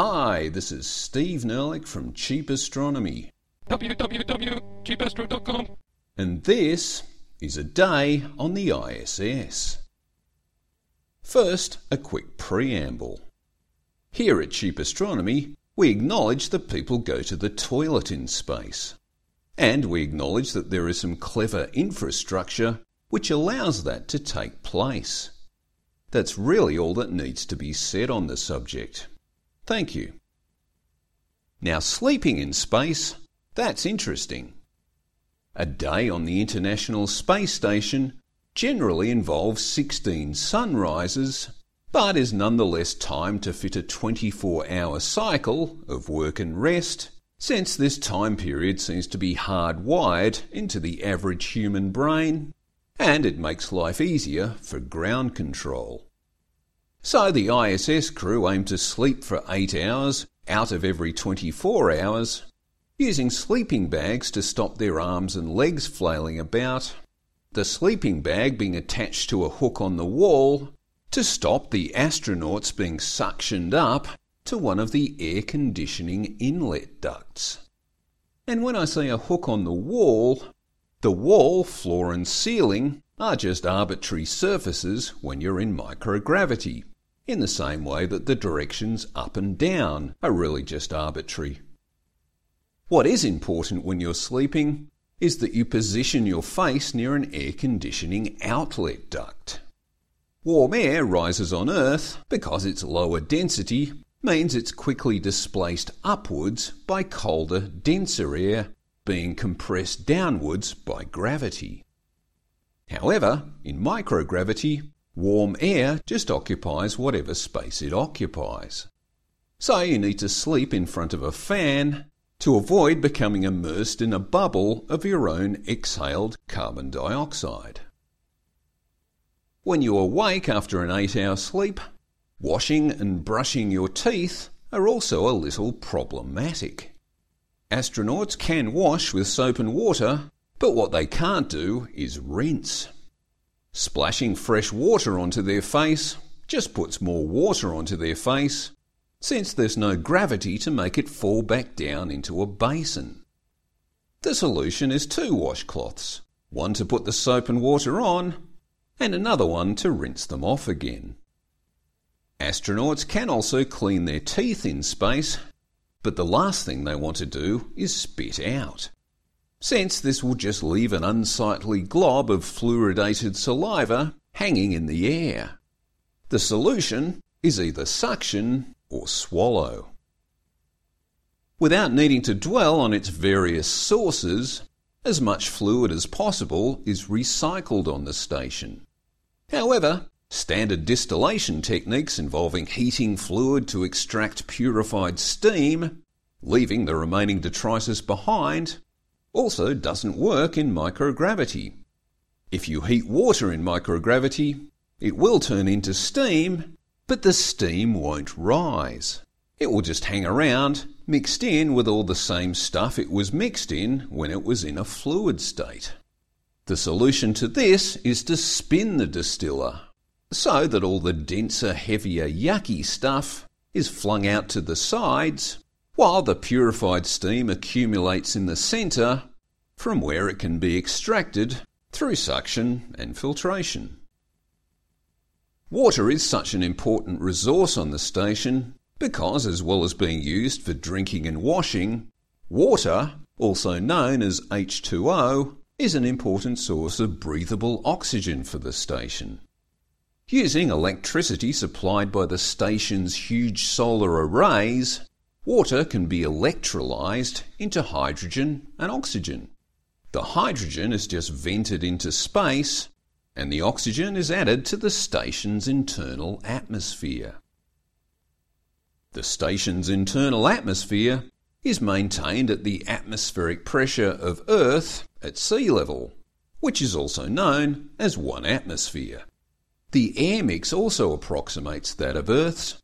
Hi, this is Steve Nerlich from Cheap Astronomy, www.cheapastro.com. and this is a day on the ISS. First, a quick preamble. Here at Cheap Astronomy, we acknowledge that people go to the toilet in space. And we acknowledge that there is some clever infrastructure which allows that to take place. That's really all that needs to be said on the subject. Thank you. Now, sleeping in space, that's interesting. A day on the International Space Station generally involves 16 sunrises, but is nonetheless timed to fit a 24 hour cycle of work and rest, since this time period seems to be hardwired into the average human brain, and it makes life easier for ground control. So the ISS crew aim to sleep for 8 hours out of every 24 hours, using sleeping bags to stop their arms and legs flailing about, the sleeping bag being attached to a hook on the wall to stop the astronauts being suctioned up to one of the air conditioning inlet ducts. And when I say a hook on the wall, the wall, floor, and ceiling are just arbitrary surfaces when you're in microgravity, in the same way that the directions up and down are really just arbitrary. What is important when you're sleeping is that you position your face near an air conditioning outlet duct. Warm air rises on Earth because its lower density means it's quickly displaced upwards by colder, denser air being compressed downwards by gravity. However, in microgravity, warm air just occupies whatever space it occupies. So you need to sleep in front of a fan to avoid becoming immersed in a bubble of your own exhaled carbon dioxide. When you awake after an 8 hour sleep, washing and brushing your teeth are also a little problematic. Astronauts can wash with soap and water, but what they can't do is rinse. Splashing fresh water onto their face just puts more water onto their face, since there's no gravity to make it fall back down into a basin. The solution is two washcloths, one to put the soap and water on, and another one to rinse them off again. Astronauts can also clean their teeth in space, but the last thing they want to do is spit out, since this will just leave an unsightly glob of fluoridated saliva hanging in the air. The solution is either suction or swallow. Without needing to dwell on its various sources, as much fluid as possible is recycled on the station. However, standard distillation techniques involving heating fluid to extract purified steam, leaving the remaining detritus behind, also doesn't work in microgravity. If you heat water in microgravity, it will turn into steam, but the steam won't rise. It will just hang around, mixed in with all the same stuff it was mixed in when it was in a fluid state. The solution to this is to spin the distiller so that all the denser, heavier, yucky stuff is flung out to the sides while the purified steam accumulates in the centre from where it can be extracted through suction and filtration. Water is such an important resource on the station because, as well as being used for drinking and washing, water, also known as H2O, is an important source of breathable oxygen for the station. Using electricity supplied by the station's huge solar arrays, water can be electrolyzed into hydrogen and oxygen. The hydrogen is just vented into space, and the oxygen is added to the station's internal atmosphere. The station's internal atmosphere is maintained at the atmospheric pressure of Earth at sea level, which is also known as one atmosphere. The air mix also approximates that of Earth's,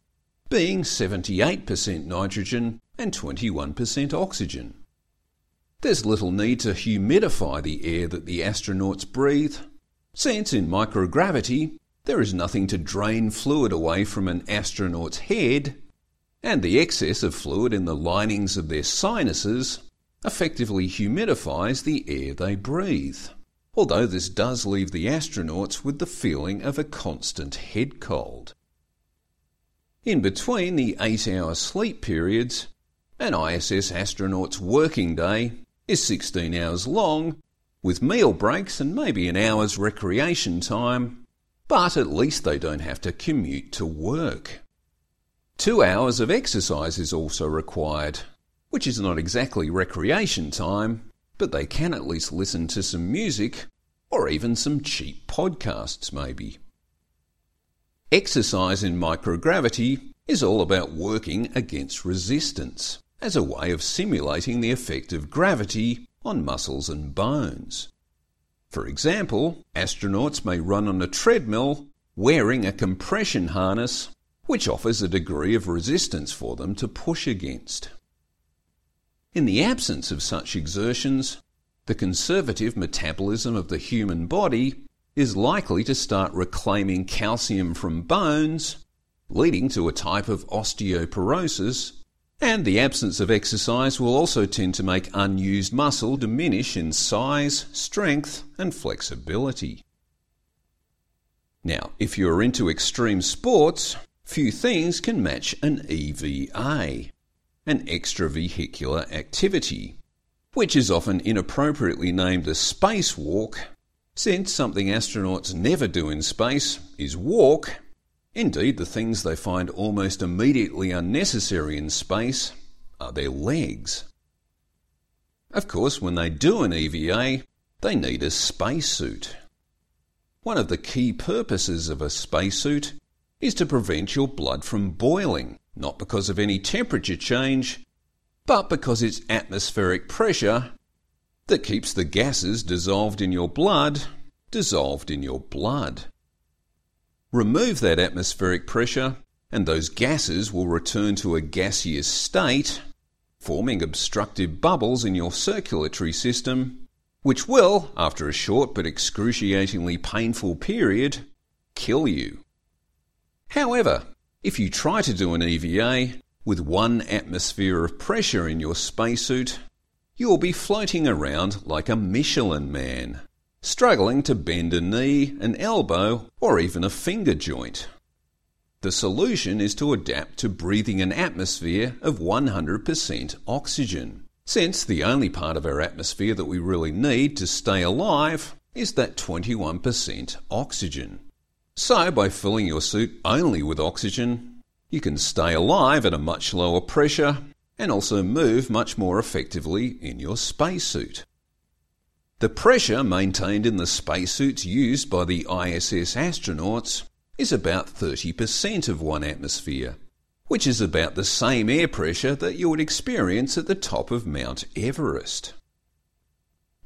being 78% nitrogen and 21% oxygen. There's little need to humidify the air that the astronauts breathe, since in microgravity there is nothing to drain fluid away from an astronaut's head, and the excess of fluid in the linings of their sinuses effectively humidifies the air they breathe, although this does leave the astronauts with the feeling of a constant head cold. In between the eight hour sleep periods, an ISS astronaut's working day is 16 hours long, with meal breaks and maybe an hour's recreation time, but at least they don't have to commute to work. Two hours of exercise is also required, which is not exactly recreation time, but they can at least listen to some music or even some cheap podcasts, maybe. Exercise in microgravity is all about working against resistance as a way of simulating the effect of gravity on muscles and bones. For example, astronauts may run on a treadmill wearing a compression harness which offers a degree of resistance for them to push against. In the absence of such exertions, the conservative metabolism of the human body is likely to start reclaiming calcium from bones, leading to a type of osteoporosis, and the absence of exercise will also tend to make unused muscle diminish in size, strength, and flexibility. Now, if you're into extreme sports, Few things can match an EVA, an extravehicular activity, which is often inappropriately named a spacewalk, since something astronauts never do in space is walk. Indeed, the things they find almost immediately unnecessary in space are their legs. Of course, when they do an EVA, they need a spacesuit. One of the key purposes of a spacesuit is to prevent your blood from boiling, not because of any temperature change, but because it's atmospheric pressure that keeps the gases dissolved in your blood dissolved in your blood. Remove that atmospheric pressure, and those gases will return to a gaseous state, forming obstructive bubbles in your circulatory system, which will, after a short but excruciatingly painful period, kill you. However, if you try to do an EVA with one atmosphere of pressure in your spacesuit, you'll be floating around like a Michelin man, struggling to bend a knee, an elbow, or even a finger joint. The solution is to adapt to breathing an atmosphere of 100% oxygen, since the only part of our atmosphere that we really need to stay alive is that 21% oxygen. So, by filling your suit only with oxygen, you can stay alive at a much lower pressure and also move much more effectively in your spacesuit. The pressure maintained in the spacesuits used by the ISS astronauts is about 30% of one atmosphere, which is about the same air pressure that you would experience at the top of Mount Everest.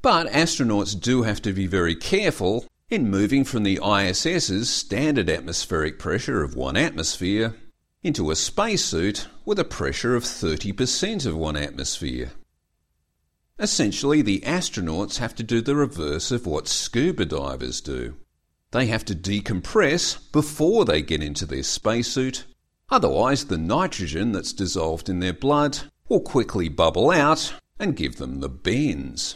But astronauts do have to be very careful in moving from the ISS's standard atmospheric pressure of one atmosphere into a spacesuit with a pressure of 30% of one atmosphere. Essentially, the astronauts have to do the reverse of what scuba divers do. They have to decompress before they get into their spacesuit, otherwise, the nitrogen that's dissolved in their blood will quickly bubble out and give them the bends.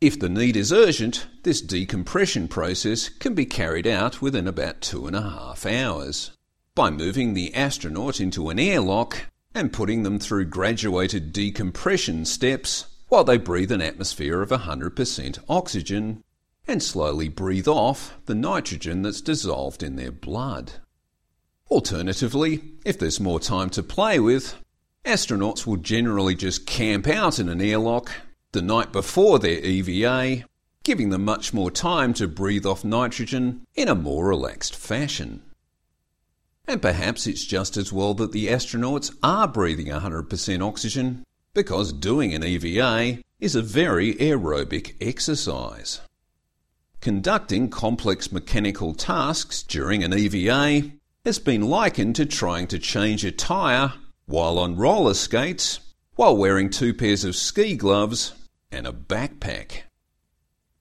If the need is urgent, this decompression process can be carried out within about two and a half hours by moving the astronaut into an airlock and putting them through graduated decompression steps while they breathe an atmosphere of 100% oxygen and slowly breathe off the nitrogen that's dissolved in their blood. Alternatively, if there's more time to play with, astronauts will generally just camp out in an airlock the night before their EVA, giving them much more time to breathe off nitrogen in a more relaxed fashion. And perhaps it's just as well that the astronauts are breathing 100% oxygen, because doing an EVA is a very aerobic exercise. Conducting complex mechanical tasks during an EVA has been likened to trying to change a tyre while on roller skates, while wearing two pairs of ski gloves and a backpack.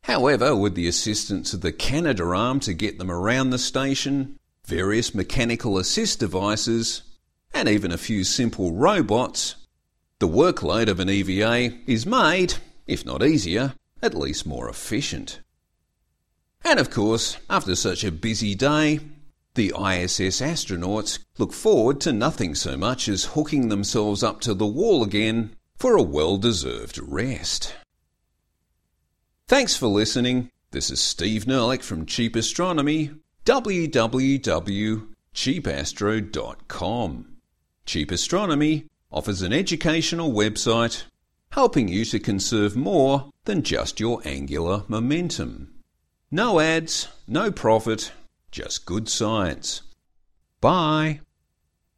However, with the assistance of the Canadarm to get them around the station, various mechanical assist devices, and even a few simple robots, the workload of an EVA is made, if not easier, at least more efficient. And of course, after such a busy day, the ISS astronauts look forward to nothing so much as hooking themselves up to the wall again for a well deserved rest. Thanks for listening. This is Steve Nerlich from Cheap Astronomy, www.cheapastro.com. Cheap Astronomy offers an educational website helping you to conserve more than just your angular momentum. No ads, no profit, just good science. Bye.